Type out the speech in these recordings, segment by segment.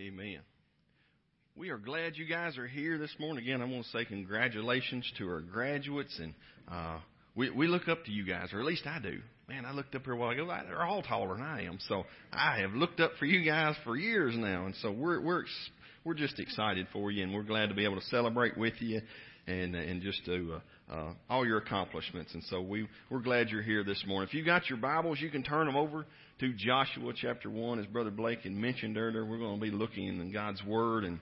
Amen. We are glad you guys are here this morning. Again, I want to say congratulations to our graduates, and uh, we we look up to you guys, or at least I do. Man, I looked up here a while ago. They're all taller than I am, so I have looked up for you guys for years now, and so we're we're we're just excited for you, and we're glad to be able to celebrate with you, and and just to uh, uh, all your accomplishments. And so we we're glad you're here this morning. If you got your Bibles, you can turn them over to Joshua chapter 1, as Brother Blake had mentioned earlier. We're going to be looking in God's Word. And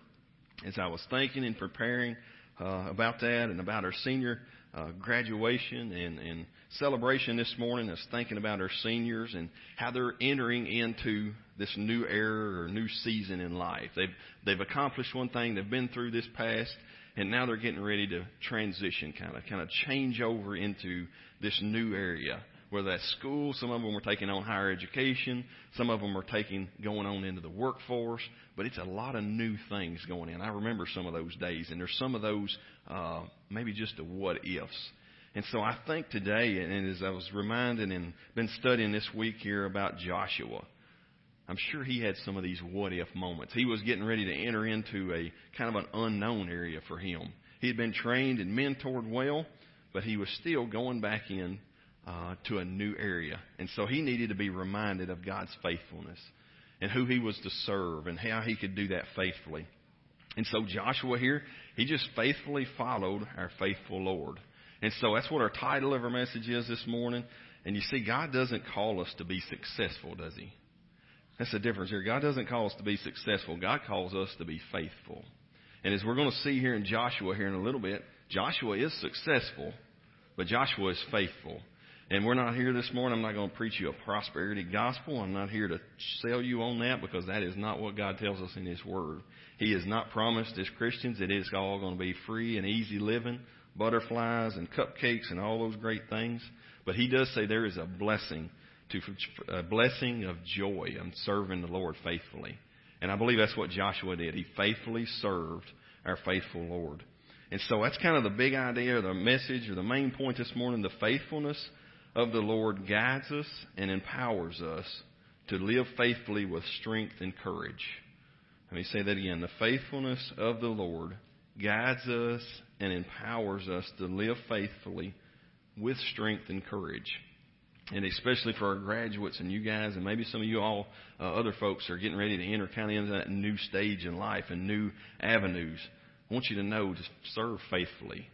as I was thinking and preparing uh, about that and about our senior uh, graduation and, and celebration this morning, I was thinking about our seniors and how they're entering into this new era or new season in life. They've, they've accomplished one thing, they've been through this past, and now they're getting ready to transition, kind of, kind of change over into this new area whether that's school, some of them are taking on higher education, some of them are taking going on into the workforce, but it's a lot of new things going in. I remember some of those days, and there's some of those uh, maybe just the what ifs. And so I think today, and as I was reminded and been studying this week here about Joshua, I'm sure he had some of these what if moments. He was getting ready to enter into a kind of an unknown area for him. He had been trained and mentored well, but he was still going back in uh, to a new area. And so he needed to be reminded of God's faithfulness and who he was to serve and how he could do that faithfully. And so Joshua here, he just faithfully followed our faithful Lord. And so that's what our title of our message is this morning. And you see, God doesn't call us to be successful, does he? That's the difference here. God doesn't call us to be successful. God calls us to be faithful. And as we're going to see here in Joshua here in a little bit, Joshua is successful, but Joshua is faithful. And we're not here this morning. I'm not going to preach you a prosperity gospel. I'm not here to sell you on that because that is not what God tells us in His Word. He has not promised as Christians that it's all going to be free and easy living, butterflies and cupcakes and all those great things. But He does say there is a blessing to a blessing of joy in serving the Lord faithfully. And I believe that's what Joshua did. He faithfully served our faithful Lord. And so that's kind of the big idea or the message or the main point this morning, the faithfulness of the Lord guides us and empowers us to live faithfully with strength and courage. Let me say that again. The faithfulness of the Lord guides us and empowers us to live faithfully with strength and courage. And especially for our graduates and you guys, and maybe some of you all, uh, other folks, are getting ready to enter kind of into that new stage in life and new avenues. I want you to know to serve faithfully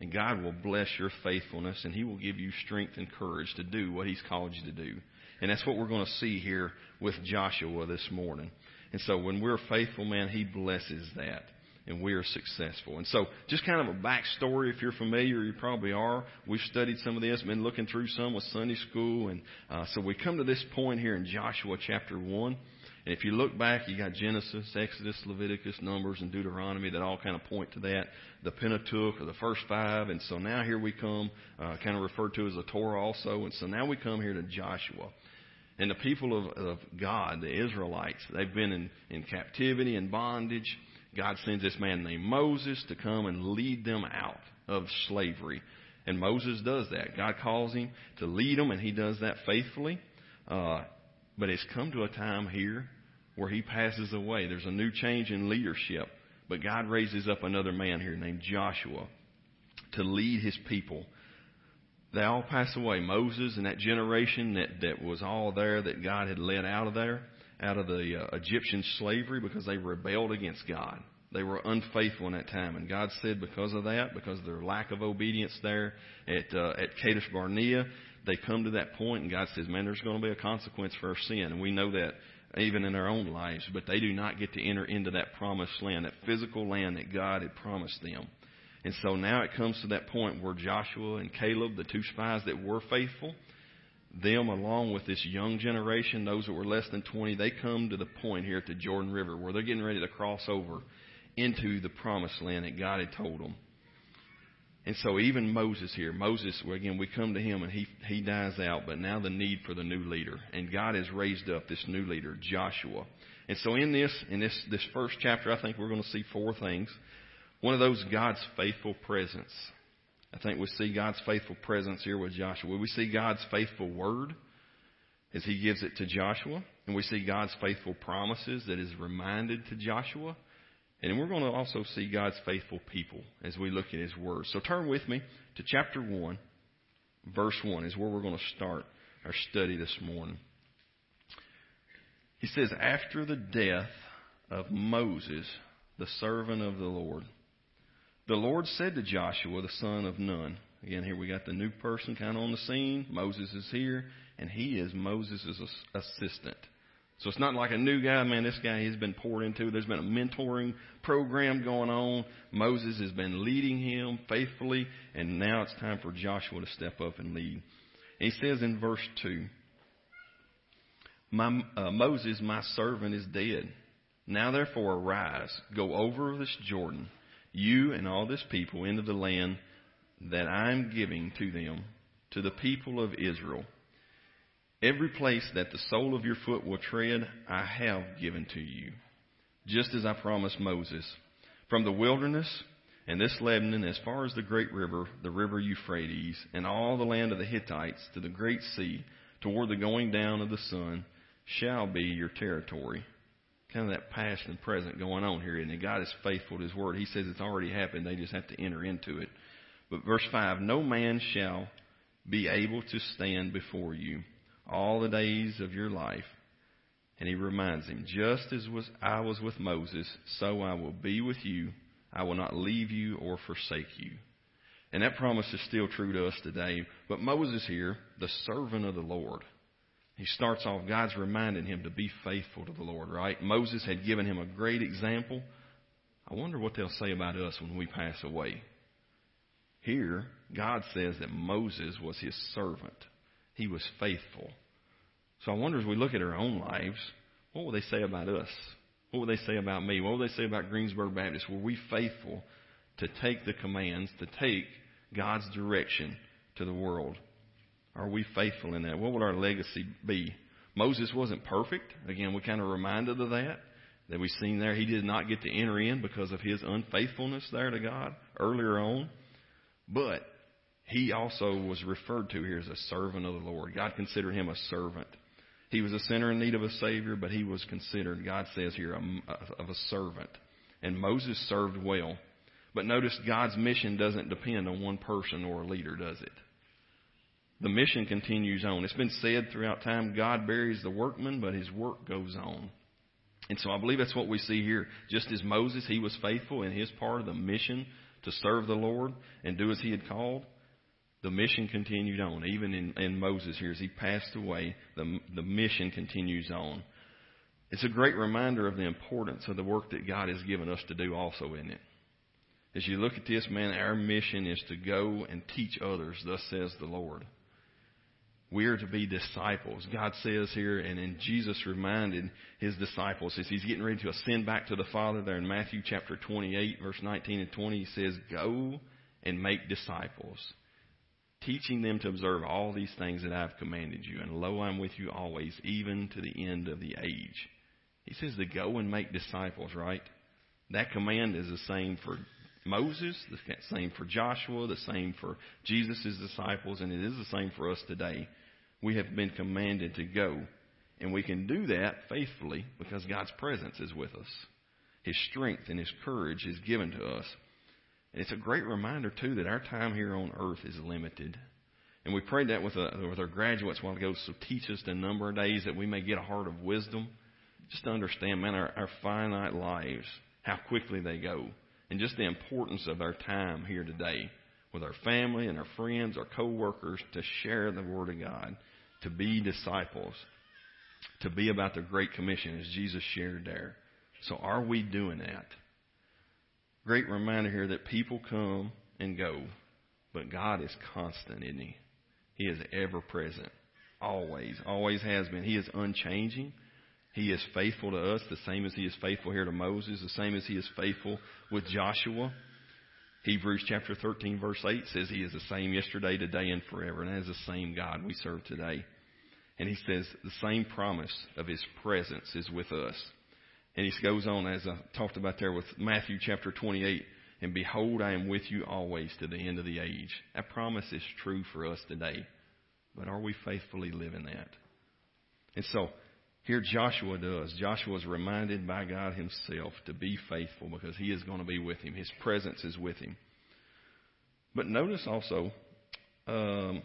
and God will bless your faithfulness and He will give you strength and courage to do what He's called you to do. And that's what we're going to see here with Joshua this morning. And so when we're faithful, man, He blesses that. And we are successful. And so, just kind of a backstory, if you're familiar, you probably are. We've studied some of this, been looking through some with Sunday school. And uh, so we come to this point here in Joshua chapter 1. And if you look back, you got Genesis, Exodus, Leviticus, Numbers, and Deuteronomy that all kind of point to that. The Pentateuch, or the first five. And so now here we come, uh, kind of referred to as the Torah also. And so now we come here to Joshua. And the people of, of God, the Israelites, they've been in, in captivity and bondage. God sends this man named Moses to come and lead them out of slavery. And Moses does that. God calls him to lead them, and he does that faithfully. Uh, but it's come to a time here where he passes away. There's a new change in leadership. But God raises up another man here named Joshua to lead his people. They all pass away. Moses and that generation that, that was all there that God had led out of there, out of the uh, Egyptian slavery because they rebelled against God. They were unfaithful in that time. And God said because of that, because of their lack of obedience there at, uh, at Kadesh Barnea, they come to that point and God says, man, there's going to be a consequence for our sin. And we know that even in our own lives, but they do not get to enter into that promised land, that physical land that God had promised them. And so now it comes to that point where Joshua and Caleb, the two spies that were faithful, them along with this young generation, those that were less than 20, they come to the point here at the Jordan River where they're getting ready to cross over into the promised land that God had told them. And so even Moses here, Moses, again, we come to him and he, he dies out, but now the need for the new leader. And God has raised up this new leader, Joshua. And so in this, in this, this first chapter, I think we're going to see four things. One of those, God's faithful presence. I think we see God's faithful presence here with Joshua. We see God's faithful word as he gives it to Joshua. and we see God's faithful promises that is reminded to Joshua. And we're going to also see God's faithful people as we look at His Word. So turn with me to chapter 1, verse 1 is where we're going to start our study this morning. He says, After the death of Moses, the servant of the Lord, the Lord said to Joshua, the son of Nun, again, here we got the new person kind of on the scene. Moses is here, and he is Moses' assistant. So it's not like a new guy, man, this guy has been poured into. There's been a mentoring program going on. Moses has been leading him faithfully, and now it's time for Joshua to step up and lead. He says in verse 2, my, uh, Moses, my servant, is dead. Now therefore arise, go over this Jordan, you and all this people, into the land that I am giving to them, to the people of Israel. Every place that the sole of your foot will tread, I have given to you, just as I promised Moses. From the wilderness and this Lebanon, as far as the great river, the river Euphrates, and all the land of the Hittites, to the great sea, toward the going down of the sun, shall be your territory. Kind of that past and present going on here, and God is faithful to His word. He says it's already happened; they just have to enter into it. But verse five: No man shall be able to stand before you all the days of your life. And he reminds him, just as was I was with Moses, so I will be with you. I will not leave you or forsake you. And that promise is still true to us today. But Moses here, the servant of the Lord, he starts off, God's reminding him to be faithful to the Lord, right? Moses had given him a great example. I wonder what they'll say about us when we pass away. Here, God says that Moses was his servant. He was faithful. So I wonder as we look at our own lives, what will they say about us? What will they say about me? What will they say about Greensburg Baptist? Were we faithful to take the commands, to take God's direction to the world? Are we faithful in that? What would our legacy be? Moses wasn't perfect. Again, we're kind of reminded of that. That we've seen there, he did not get to enter in because of his unfaithfulness there to God earlier on. But he also was referred to here as a servant of the Lord. God considered him a servant. He was a sinner in need of a Savior, but he was considered, God says here, of a servant. And Moses served well. But notice God's mission doesn't depend on one person or a leader, does it? The mission continues on. It's been said throughout time God buries the workman, but his work goes on. And so I believe that's what we see here. Just as Moses, he was faithful in his part of the mission to serve the Lord and do as he had called the mission continued on. Even in, in Moses here, as he passed away, the, the mission continues on. It's a great reminder of the importance of the work that God has given us to do also, isn't it? As you look at this, man, our mission is to go and teach others, thus says the Lord. We are to be disciples. God says here, and then Jesus reminded his disciples as he's getting ready to ascend back to the Father there in Matthew chapter 28, verse 19 and 20, he says, Go and make disciples teaching them to observe all these things that I've commanded you. And lo, I'm with you always, even to the end of the age. He says to go and make disciples, right? That command is the same for Moses, the same for Joshua, the same for Jesus' disciples, and it is the same for us today. We have been commanded to go. And we can do that faithfully because God's presence is with us. His strength and His courage is given to us. And it's a great reminder, too, that our time here on earth is limited. And we prayed that with, a, uh, with our graduates a while ago. So teach us the number of days that we may get a heart of wisdom. Just to understand, man, our, our finite lives, how quickly they go. And just the importance of our time here today with our family and our friends, our co-workers, to share the Word of God, to be disciples, to be about the Great Commission as Jesus shared there. So are we doing that? great reminder here that people come and go, but God is constant, isn't He? He is ever present. Always. Always has been. He is unchanging. He is faithful to us, the same as He is faithful here to Moses, the same as He is faithful with Joshua. Hebrews chapter 13 verse 8 says He is the same yesterday, today, and forever. And that is the same God we serve today. And He says the same promise of His presence is with us. And he goes on, as I talked about there with Matthew chapter 28, and behold, I am with you always to the end of the age. That promise is true for us today. But are we faithfully living that? And so, Here Joshua does. Joshua is reminded by God himself to be faithful because he is going to be with him. His presence is with him. But notice also, um,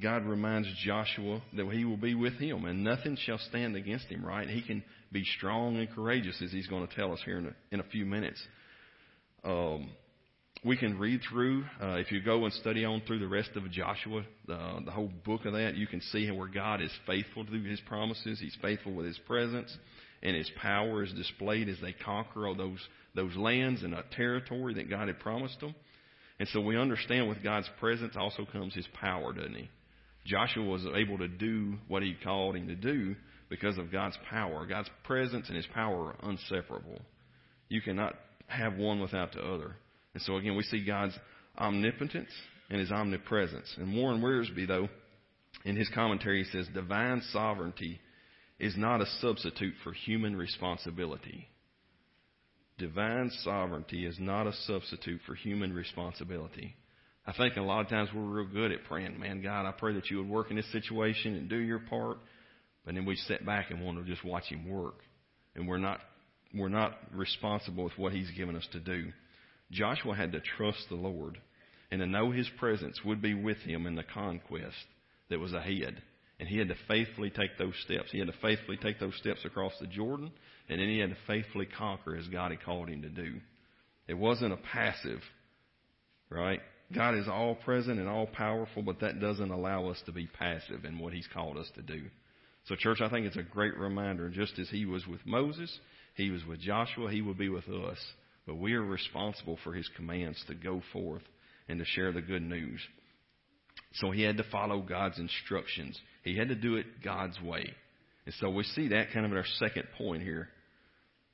God reminds Joshua that he will be with him and nothing shall stand against him, right? He can be strong and courageous as he's going to tell us here in a, in a few minutes. Um, we can read through, uh, if you go and study on through the rest of Joshua, the, the whole book of that, you can see where God is faithful to his promises. He's faithful with his presence, and his power is displayed as they conquer all those, those lands and a territory that God had promised them. And so we understand with God's presence also comes his power, doesn't he? Joshua was able to do what he called him to do because of God's power. God's presence and his power are inseparable. You cannot have one without the other. And so again, we see God's omnipotence and his omnipresence. And Warren Wiersbe, though, in his commentary, he says divine sovereignty is not a substitute for human responsibility. Divine sovereignty is not a substitute for human responsibility. I think a lot of times we're real good at praying, man, God, I pray that you would work in this situation and do your part. But then we sit back and want to just watch him work. And we're not, we're not responsible with what he's given us to do. Joshua had to trust the Lord and to know his presence would be with him in the conquest that was ahead. And he had to faithfully take those steps. He had to faithfully take those steps across the Jordan, and then he had to faithfully conquer as God had called him to do. It wasn't a passive, right? God is all present and all powerful, but that doesn't allow us to be passive in what he's called us to do. So, church, I think it's a great reminder. Just as he was with Moses, he was with Joshua, he will be with us. But we are responsible for his commands to go forth and to share the good news. So he had to follow God's instructions. He had to do it God's way. And so we see that kind of in our second point here.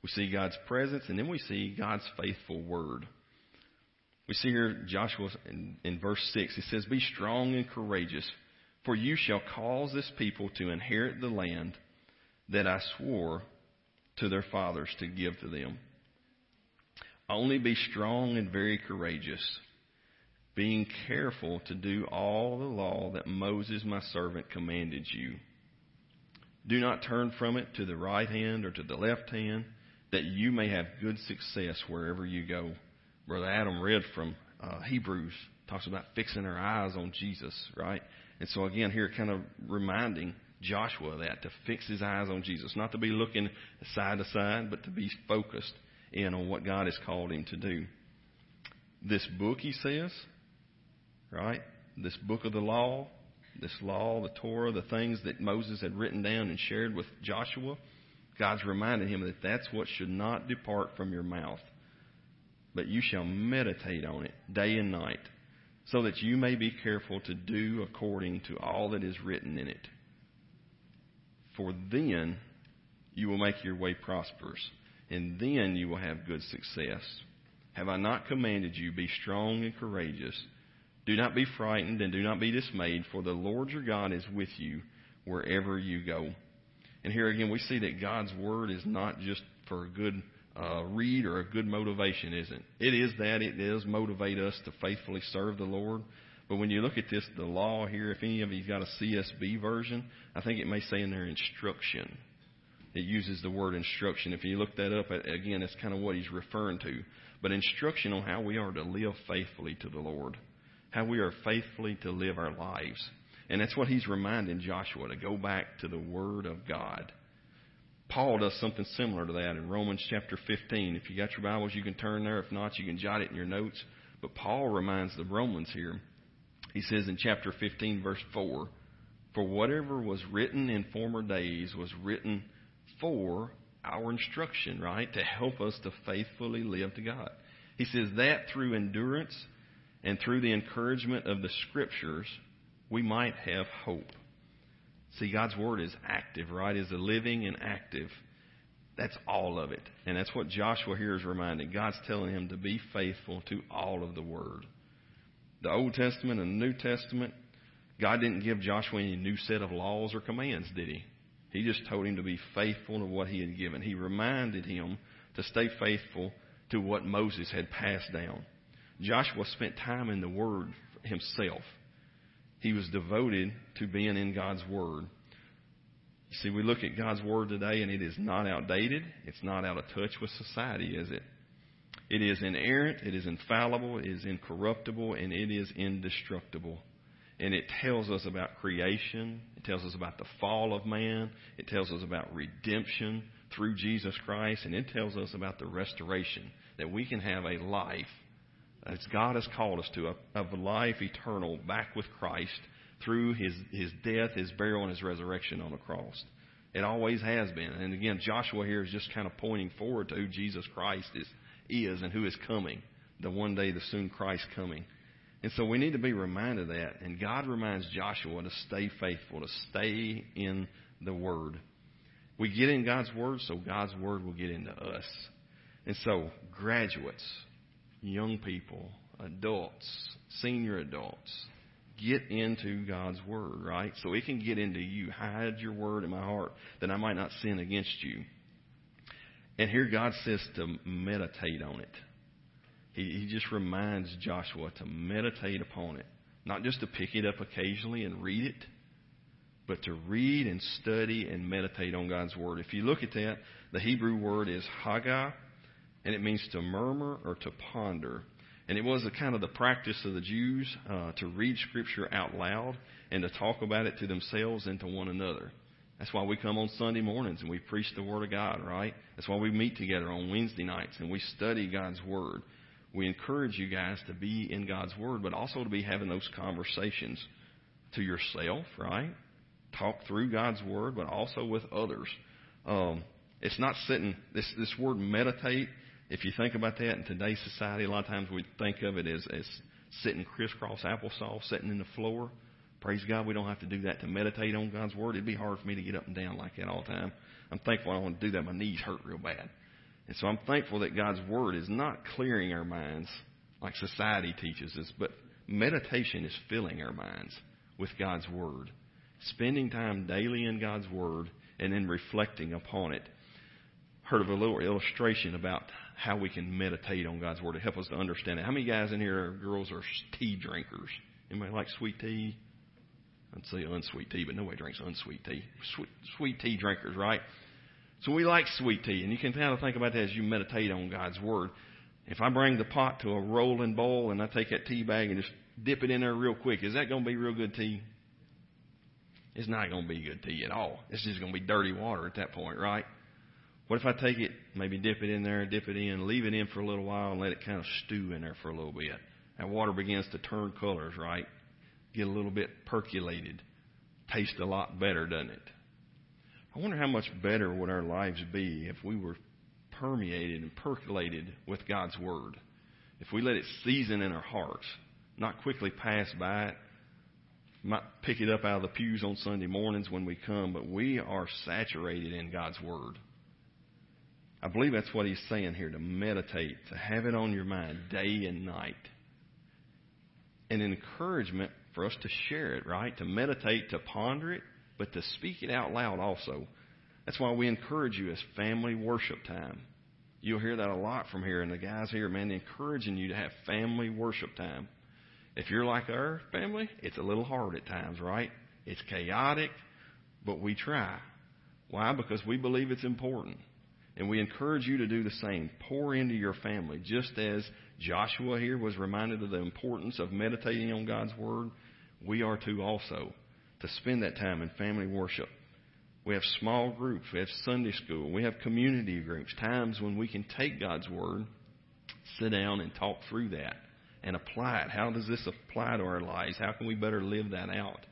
We see God's presence, and then we see God's faithful word. We see here Joshua in, in verse 6. He says, Be strong and courageous, for you shall cause this people to inherit the land that I swore to their fathers to give to them. Only be strong and very courageous, being careful to do all the law that Moses my servant commanded you. Do not turn from it to the right hand or to the left hand, that you may have good success wherever you go. Brother Adam read from uh, Hebrews, talks about fixing our eyes on Jesus, right? And so again, here kind of reminding Joshua that to fix his eyes on Jesus, not to be looking side to side, but to be focused in on what God has called him to do. This book, he says, right? This book of the law, this law, the Torah, the things that Moses had written down and shared with Joshua, God's reminded him that that's what should not depart from your mouth. But you shall meditate on it day and night, so that you may be careful to do according to all that is written in it. For then you will make your way prosperous and then you will have good success. Have I not commanded you, be strong and courageous? Do not be frightened and do not be dismayed, for the Lord your God is with you wherever you go. And here again, we see that God's word is not just for a good uh, read or a good motivation, isn't it? it? is that. It does motivate us to faithfully serve the Lord. But when you look at this, the law here, if any of you've got a CSB version, I think it may say in there instruction it uses the word instruction. If you look that up, again, that's kind of what he's referring to. But instruction on how we are to live faithfully to the Lord, how we are faithfully to live our lives. And that's what he's reminding Joshua to go back to the Word of God. Paul does something similar to that in Romans chapter 15. If you got your Bibles, you can turn there. If not, you can jot it in your notes. But Paul reminds the Romans here. He says in chapter 15, verse 4, For whatever was written in former days was written for our instruction, right? To help us to faithfully live to God. He says that through endurance and through the encouragement of the scriptures, we might have hope. See, God's word is active, right? Is a living and active. That's all of it. And that's what Joshua here is reminding. God's telling him to be faithful to all of the word. The Old Testament and the New Testament, God didn't give Joshua any new set of laws or commands, did he? He just told him to be faithful to what he had given. He reminded him to stay faithful to what Moses had passed down. Joshua spent time in the Word himself. He was devoted to being in God's Word. See, we look at God's Word today and it is not outdated. It's not out of touch with society, is it? It is inerrant, it is infallible, it is incorruptible, and it is indestructible. And it tells us about creation. It tells us about the fall of man. It tells us about redemption through Jesus Christ. And it tells us about the restoration that we can have a life as God has called us to, a, of life eternal back with Christ through his, his death, his burial, and his resurrection on the cross. It always has been. And again, Joshua here is just kind of pointing forward to who Jesus Christ is, is and who is coming. The one day, the soon Christ coming. And so we need to be reminded of that. And God reminds Joshua to stay faithful, to stay in the Word. We get in God's Word, so God's Word will get into us. And so, graduates, young people, adults, senior adults, get into God's Word, right? So it can get into you. Hide your Word in my heart that I might not sin against you. And here God says to meditate on it. He, he just reminds Joshua to meditate upon it. Not just to pick it up occasionally and read it, but to read and study and meditate on God's Word. If you look at that, the Hebrew word is haggah, and it means to murmur or to ponder. And it was a kind of the practice of the Jews uh, to read Scripture out loud and to talk about it to themselves and to one another. That's why we come on Sunday mornings and we preach the Word of God, right? That's why we meet together on Wednesday nights and we study God's Word. We encourage you guys to be in God's Word, but also to be having those conversations to yourself, right? Talk through God's Word, but also with others. Um, it's not sitting, this, this word meditate if you think about that in today's society, a lot of times we think of it as, as sitting crisscross applesauce, sitting in the floor. Praise God, we don't have to do that to meditate on God's Word. It'd be hard for me to get up and down like that all the time. I'm thankful I don't want to do that. My knees hurt real bad. And so I'm thankful that God's Word is not clearing our minds like society teaches us, but meditation is filling our minds with God's Word. Spending time daily in God's Word and then reflecting upon it. Heard of a little illustration about how we can meditate on God's Word to help us to understand it. How many guys in here, girls, are tea drinkers? Anybody like sweet tea? I'd say unsweet tea, but nobody drinks unsweet tea. Sweet, sweet tea drinkers, right? So we like sweet tea, and you can kind of think about that as you meditate on God's Word. If I bring the pot to a rolling boil and I take that tea bag and just dip it in there real quick, is that going to be real good tea? It's not going to be good tea at all. It's just going to be dirty water at that point, right? What if I take it, maybe dip it in there, dip it in, leave it in for a little while, and let it kind of stew in there for a little bit? That water begins to turn colors, right? Get a little bit percolated. Taste a lot better, doesn't it? I wonder how much better would our lives be if we were permeated and percolated with God's Word. If we let it season in our hearts, not quickly pass by it, might pick it up out of the pews on Sunday mornings when we come, but we are saturated in God's Word. I believe that's what he's saying here to meditate, to have it on your mind day and night. An encouragement for us to share it, right? To meditate, to ponder it, but to speak it out loud also. That's why we encourage you as family worship time. You'll hear that a lot from here, and the guys here, man, encouraging you to have family worship time. If you're like our family, it's a little hard at times, right? It's chaotic, but we try. Why? Because we believe it's important. And we encourage you to do the same. Pour into your family, just as Joshua here was reminded of the importance of meditating on God's Word. We are to also to spend that time in family worship. We have small groups. We have Sunday school. We have community groups. Times when we can take God's Word, sit down and talk through that and apply it. How does this apply to our lives? How can we better live that out?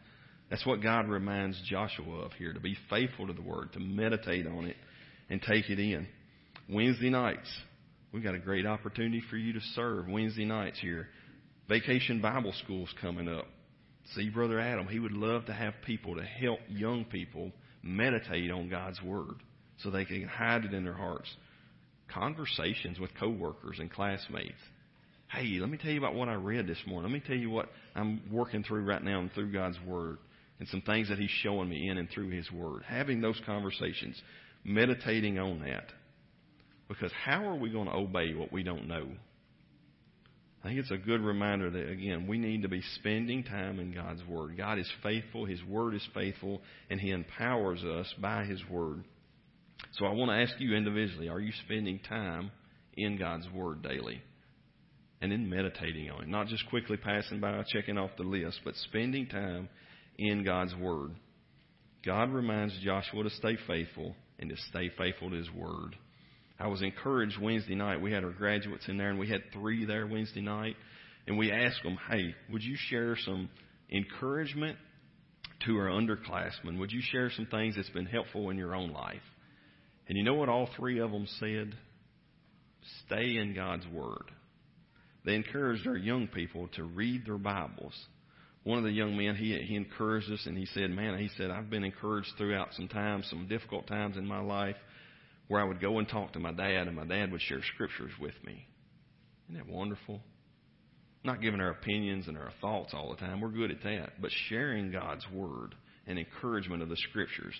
That's what God reminds Joshua of here to be faithful to the Word, to meditate on it, and take it in. Wednesday nights, we've got a great opportunity for you to serve Wednesday nights here. Vacation Bible School's coming up. See, Brother Adam, he would love to have people to help young people meditate on God's Word so they can hide it in their hearts. Conversations with coworkers and classmates. Hey, let me tell you about what I read this morning. Let me tell you what I'm working through right now and through God's Word and some things that He's showing me in and through His Word. Having those conversations meditating on that. Because how are we going to obey what we don't know? I think it's a good reminder that, again, we need to be spending time in God's Word. God is faithful, His Word is faithful, and He empowers us by His Word. So I want to ask you individually are you spending time in God's Word daily? And then meditating on it. Not just quickly passing by, checking off the list, but spending time in God's Word. God reminds Joshua to stay faithful and to stay faithful to His Word. I was encouraged Wednesday night. We had our graduates in there, and we had three there Wednesday night. And we asked them, hey, would you share some encouragement to our underclassmen? Would you share some things that's been helpful in your own life? And you know what all three of them said? Stay in God's Word. They encouraged our young people to read their Bibles. One of the young men, he, he encouraged us and he said, man, he said, I've been encouraged throughout some times, some difficult times in my life where I would go and talk to my dad, and my dad would share scriptures with me. Isn't that wonderful? Not giving our opinions and our thoughts all the time. We're good at that. But sharing God's word and encouragement of the scriptures.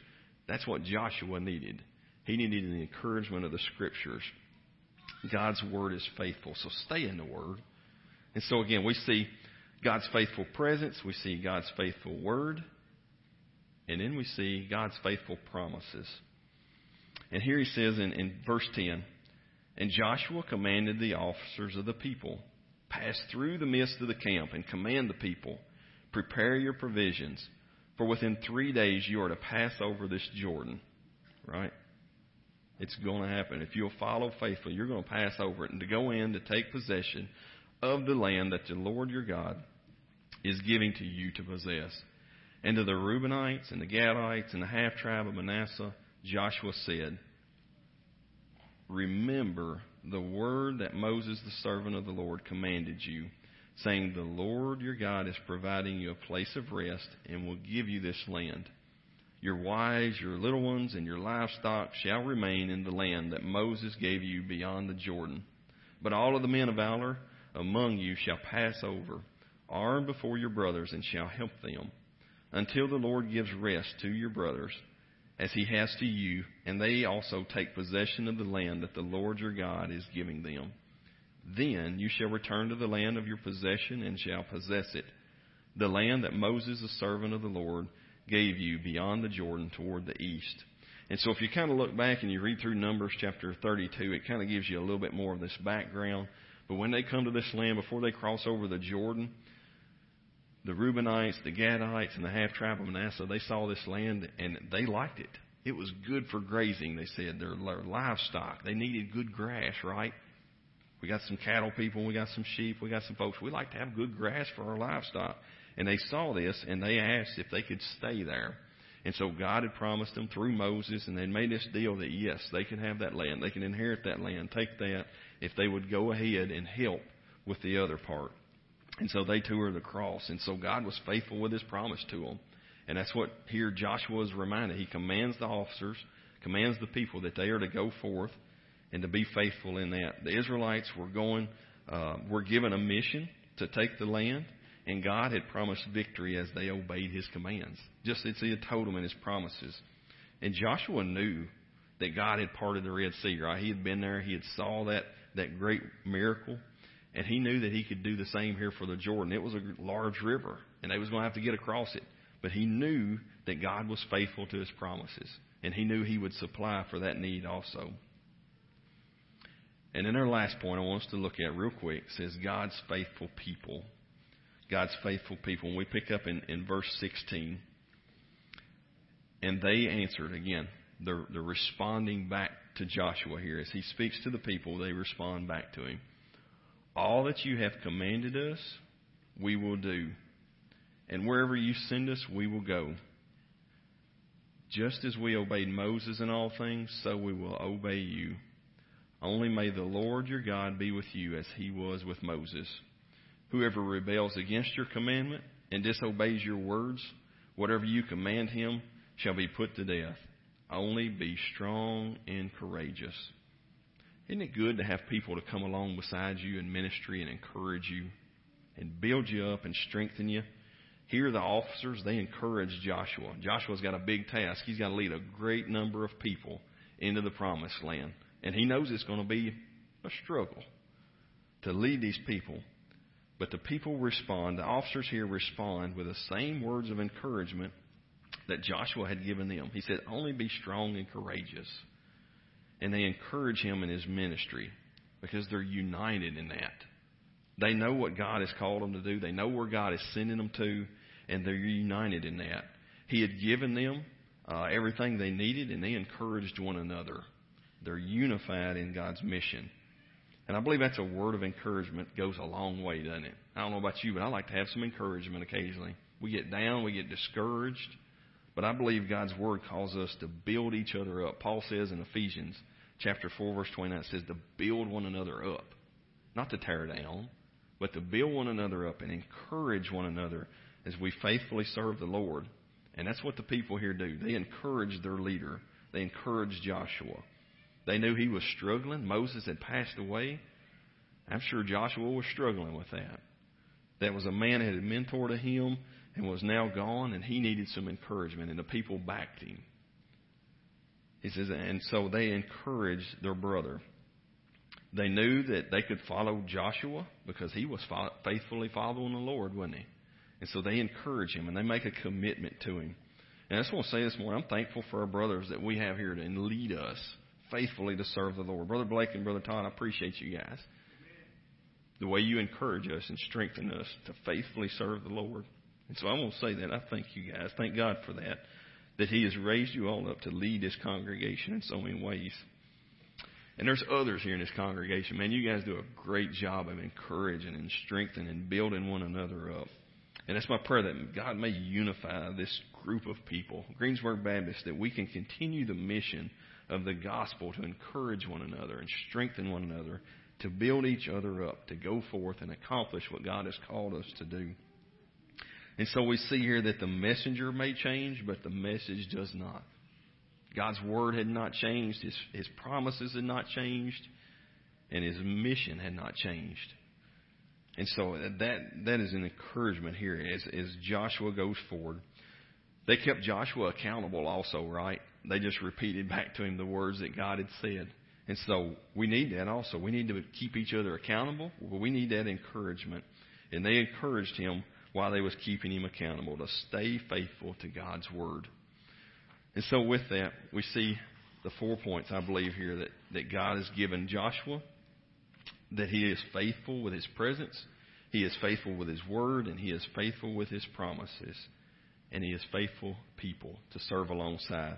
That's what Joshua needed. He needed the encouragement of the scriptures. God's word is faithful. So stay in the word. And so again, we see God's faithful presence. We see God's faithful word. And then we see God's faithful promises. And here he says in, in verse 10 And Joshua commanded the officers of the people, Pass through the midst of the camp and command the people, Prepare your provisions, for within three days you are to pass over this Jordan. Right? It's going to happen. If you'll follow faithfully, you're going to pass over it and to go in to take possession of the land that the Lord your God is giving to you to possess. And to the Reubenites and the Gadites and the half tribe of Manasseh, Joshua said, Remember the word that Moses, the servant of the Lord, commanded you, saying, The Lord your God is providing you a place of rest and will give you this land. Your wives, your little ones, and your livestock shall remain in the land that Moses gave you beyond the Jordan. But all of the men of valor among you shall pass over, armed before your brothers, and shall help them, until the Lord gives rest to your brothers as he has to you, and they also take possession of the land that the Lord your God is giving them. Then you shall return to the land of your possession and shall possess it, the land that Moses, the servant of the Lord, gave you beyond the Jordan toward the east. And so if you kind of look back and you read through Numbers chapter 32, it kind of gives you a little bit more of this background. But when they come to this land, before they cross over the Jordan, the Reubenites, the Gadites, and the half tribe of Manasseh, they saw this land and they liked it. It was good for grazing, they said. Their livestock. They needed good grass, right? We got some cattle people, we got some sheep, we got some folks. We like to have good grass for our livestock. And they saw this and they asked if they could stay there. And so God had promised them through Moses, and they made this deal that yes, they can have that land. They can inherit that land, take that, if they would go ahead and help with the other part. And so they too are the cross. And so God was faithful with his promise to them. And that's what here Joshua is reminded. He commands the officers, commands the people that they are to go forth and to be faithful in that. The Israelites were going, uh, were given a mission to take the land, and God had promised victory as they obeyed his commands. Just it's he had told them in his promises. And Joshua knew that God had parted the Red Sea, right? He had been there, he had saw that that great miracle. And he knew that he could do the same here for the Jordan. It was a large river, and they was going to have to get across it. But he knew that God was faithful to his promises, and he knew he would supply for that need also. And then our last point I want us to look at real quick says God's faithful people. God's faithful people. And we pick up in, in verse 16. And they answered again. They're, they're responding back to Joshua here. As he speaks to the people, they respond back to him. All that you have commanded us, we will do. And wherever you send us, we will go. Just as we obeyed Moses in all things, so we will obey you. Only may the Lord your God be with you as he was with Moses. Whoever rebels against your commandment and disobeys your words, whatever you command him shall be put to death. Only be strong and courageous. Isn't it good to have people to come along beside you in ministry and encourage you and build you up and strengthen you? Here, the officers, they encourage Joshua. Joshua's got a big task. He's got to lead a great number of people into the promised land. And he knows it's going to be a struggle to lead these people. But the people respond, the officers here respond with the same words of encouragement that Joshua had given them. He said, Only be strong and courageous. And they encourage him in his ministry because they're united in that. They know what God has called them to do, they know where God is sending them to, and they're united in that. He had given them uh, everything they needed, and they encouraged one another. They're unified in God's mission. And I believe that's a word of encouragement goes a long way, doesn't it? I don't know about you, but I like to have some encouragement occasionally. We get down, we get discouraged, but I believe God's word calls us to build each other up. Paul says in Ephesians chapter 4 verse 29 it says to build one another up, not to tear down, but to build one another up and encourage one another as we faithfully serve the Lord. And that's what the people here do. They encourage their leader. They encourage Joshua. They knew he was struggling. Moses had passed away. I'm sure Joshua was struggling with that. That was a man that had mentored him and was now gone, and he needed some encouragement, and the people backed him. He says, and so they encouraged their brother. They knew that they could follow Joshua because he was faithfully following the Lord, wasn't he? And so they encourage him and they make a commitment to him. And I just want to say this morning, I'm thankful for our brothers that we have here to lead us faithfully to serve the Lord. Brother Blake and Brother Todd, I appreciate you guys. The way you encourage us and strengthen us to faithfully serve the Lord. And so I want to say that. I thank you guys. Thank God for that. That He has raised you all up to lead this congregation in so many ways. And there's others here in this congregation. Man, you guys do a great job of encouraging and strengthening and building one another up. And that's my prayer that God may unify this group of people, Greensburg Baptist, that we can continue the mission of the gospel to encourage one another and strengthen one another, to build each other up, to go forth and accomplish what God has called us to do. And so we see here that the messenger may change, but the message does not. God's word had not changed, his, his promises had not changed, and his mission had not changed. And so that that is an encouragement here as as Joshua goes forward. They kept Joshua accountable also, right? They just repeated back to him the words that God had said. And so we need that also. We need to keep each other accountable. We need that encouragement. And they encouraged him while they was keeping him accountable to stay faithful to God's word. And so with that, we see the four points I believe here that, that God has given Joshua, that he is faithful with his presence, he is faithful with his word, and he is faithful with his promises. And he is faithful people to serve alongside.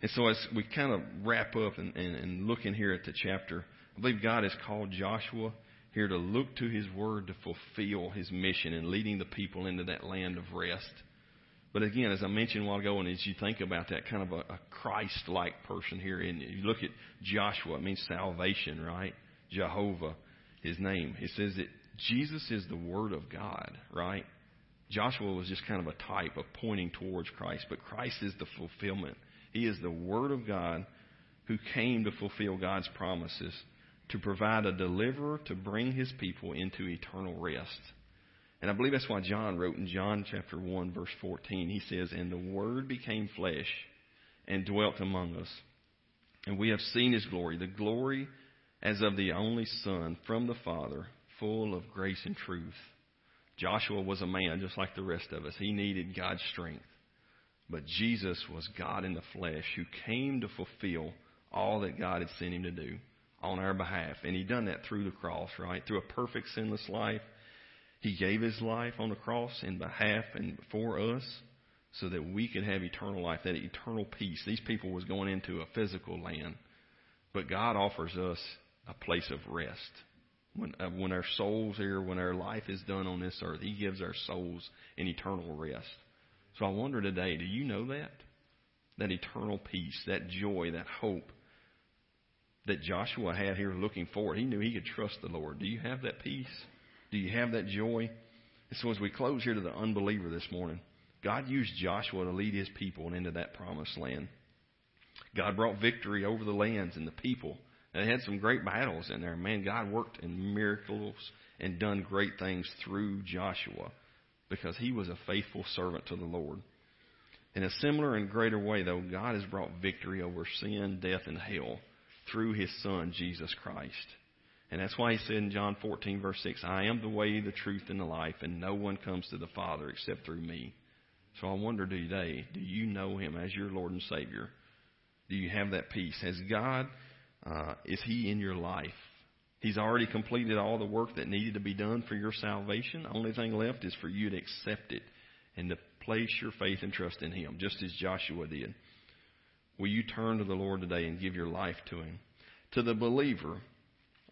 And so as we kind of wrap up and, and, and here at the chapter, I believe God has called Joshua here to look to his word to fulfill his mission and leading the people into that land of rest. But again, as I mentioned a while ago, and as you think about that kind of a, a Christ-like person here, and you look at Joshua, it means salvation, right? Jehovah, his name. It says that Jesus is the Word of God, right? Joshua was just kind of a type of pointing towards Christ, but Christ is the fulfillment. He is the Word of God who came to fulfill God's promises, to provide a deliverer to bring his people into eternal rest. And I believe that's why John wrote in John chapter 1, verse 14, he says, And the Word became flesh and dwelt among us. And we have seen his glory, the glory as of the only Son from the Father, full of grace and truth. Joshua was a man just like the rest of us. He needed God's strength. But Jesus was God in the flesh who came to fulfill all that God had sent him to do on our behalf. And he done that through the cross, right? Through a perfect sinless life. He gave his life on the cross in behalf and for us so that we could have eternal life, that eternal peace. These people was going into a physical land. But God offers us a place of rest. When, uh, when our souls here, when our life is done on this earth, He gives our souls an eternal rest. So I wonder today, do you know that? That eternal peace, that joy, that hope that Joshua had here looking forward. He knew he could trust the Lord. Do you have that peace? Do you have that joy? And so as we close here to the unbeliever this morning, God used Joshua to lead his people into that promised land. God brought victory over the lands and the people. They had some great battles in there. Man, God worked in miracles and done great things through Joshua because he was a faithful servant to the Lord. In a similar and greater way, though, God has brought victory over sin, death, and hell through his Son, Jesus Christ. And that's why he said in John 14, verse 6, I am the way, the truth, and the life, and no one comes to the Father except through me. So I wonder today, do you know him as your Lord and Savior? Do you have that peace? Has God, uh, is he in your life? He's already completed all the work that needed to be done for your salvation. The only thing left is for you to accept it and to place your faith and trust in him, just as Joshua did. Will you turn to the Lord today and give your life to him? To the believer,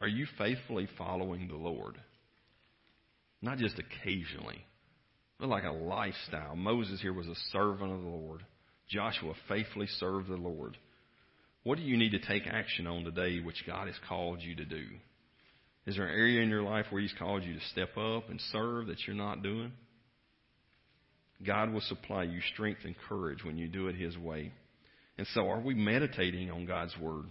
are you faithfully following the Lord? Not just occasionally, but like a lifestyle. Moses here was a servant of the Lord. Joshua faithfully served the Lord. What do you need to take action on today which God has called you to do? Is there an area in your life where He's called you to step up and serve that you're not doing? God will supply you strength and courage when you do it His way. And so, are we meditating on God's Word?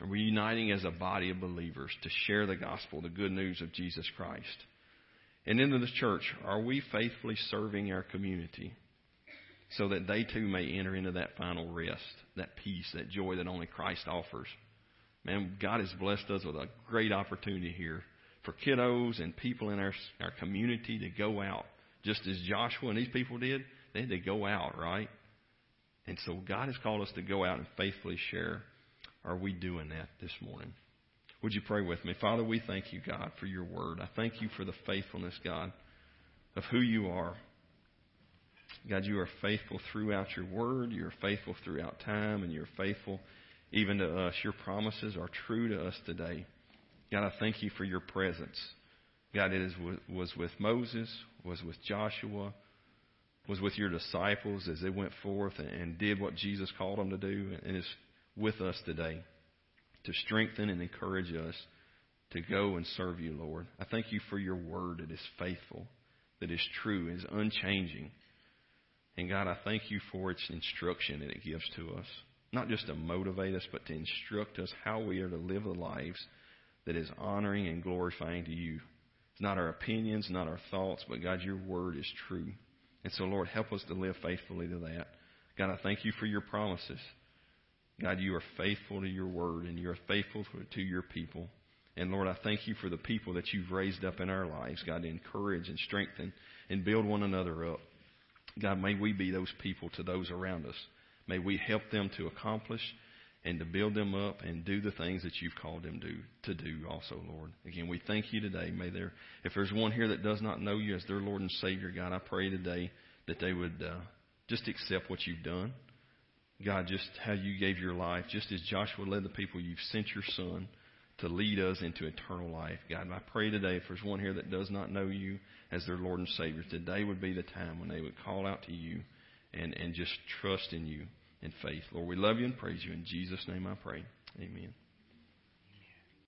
Are we uniting as a body of believers to share the gospel, the good news of Jesus Christ? And into the church, are we faithfully serving our community so that they too may enter into that final rest, that peace, that joy that only Christ offers? Man, God has blessed us with a great opportunity here for kiddos and people in our, our community to go out, just as Joshua and these people did. They had to go out, right? And so God has called us to go out and faithfully share are we doing that this morning? Would you pray with me? Father, we thank you, God, for your word. I thank you for the faithfulness, God, of who you are. God, you are faithful throughout your word. You're faithful throughout time, and you're faithful even to us. Your promises are true to us today. God, I thank you for your presence. God, it is, was with Moses, was with Joshua, was with your disciples as they went forth and did what Jesus called them to do, and is with us today to strengthen and encourage us to go and serve you, Lord. I thank you for your word that is faithful, that is true, is unchanging. And God, I thank you for its instruction that it gives to us. Not just to motivate us, but to instruct us how we are to live the lives that is honoring and glorifying to you. It's not our opinions, not our thoughts, but God, your word is true. And so, Lord, help us to live faithfully to that. God, I thank you for your promises. God, you are faithful to your word and you are faithful to your people. And Lord, I thank you for the people that you've raised up in our lives, God, to encourage and strengthen and build one another up. God, may we be those people to those around us. May we help them to accomplish and to build them up and do the things that you've called them to, to do also, Lord. Again, we thank you today. May there, if there's one here that does not know you as their Lord and Savior, God, I pray today that they would uh, just accept what you've done God, just how you gave your life, just as Joshua led the people, you've sent your son to lead us into eternal life. God, I pray today if there's one here that does not know you as their Lord and Savior, today would be the time when they would call out to you and, and just trust in you in faith. Lord, we love you and praise you. In Jesus' name I pray. Amen.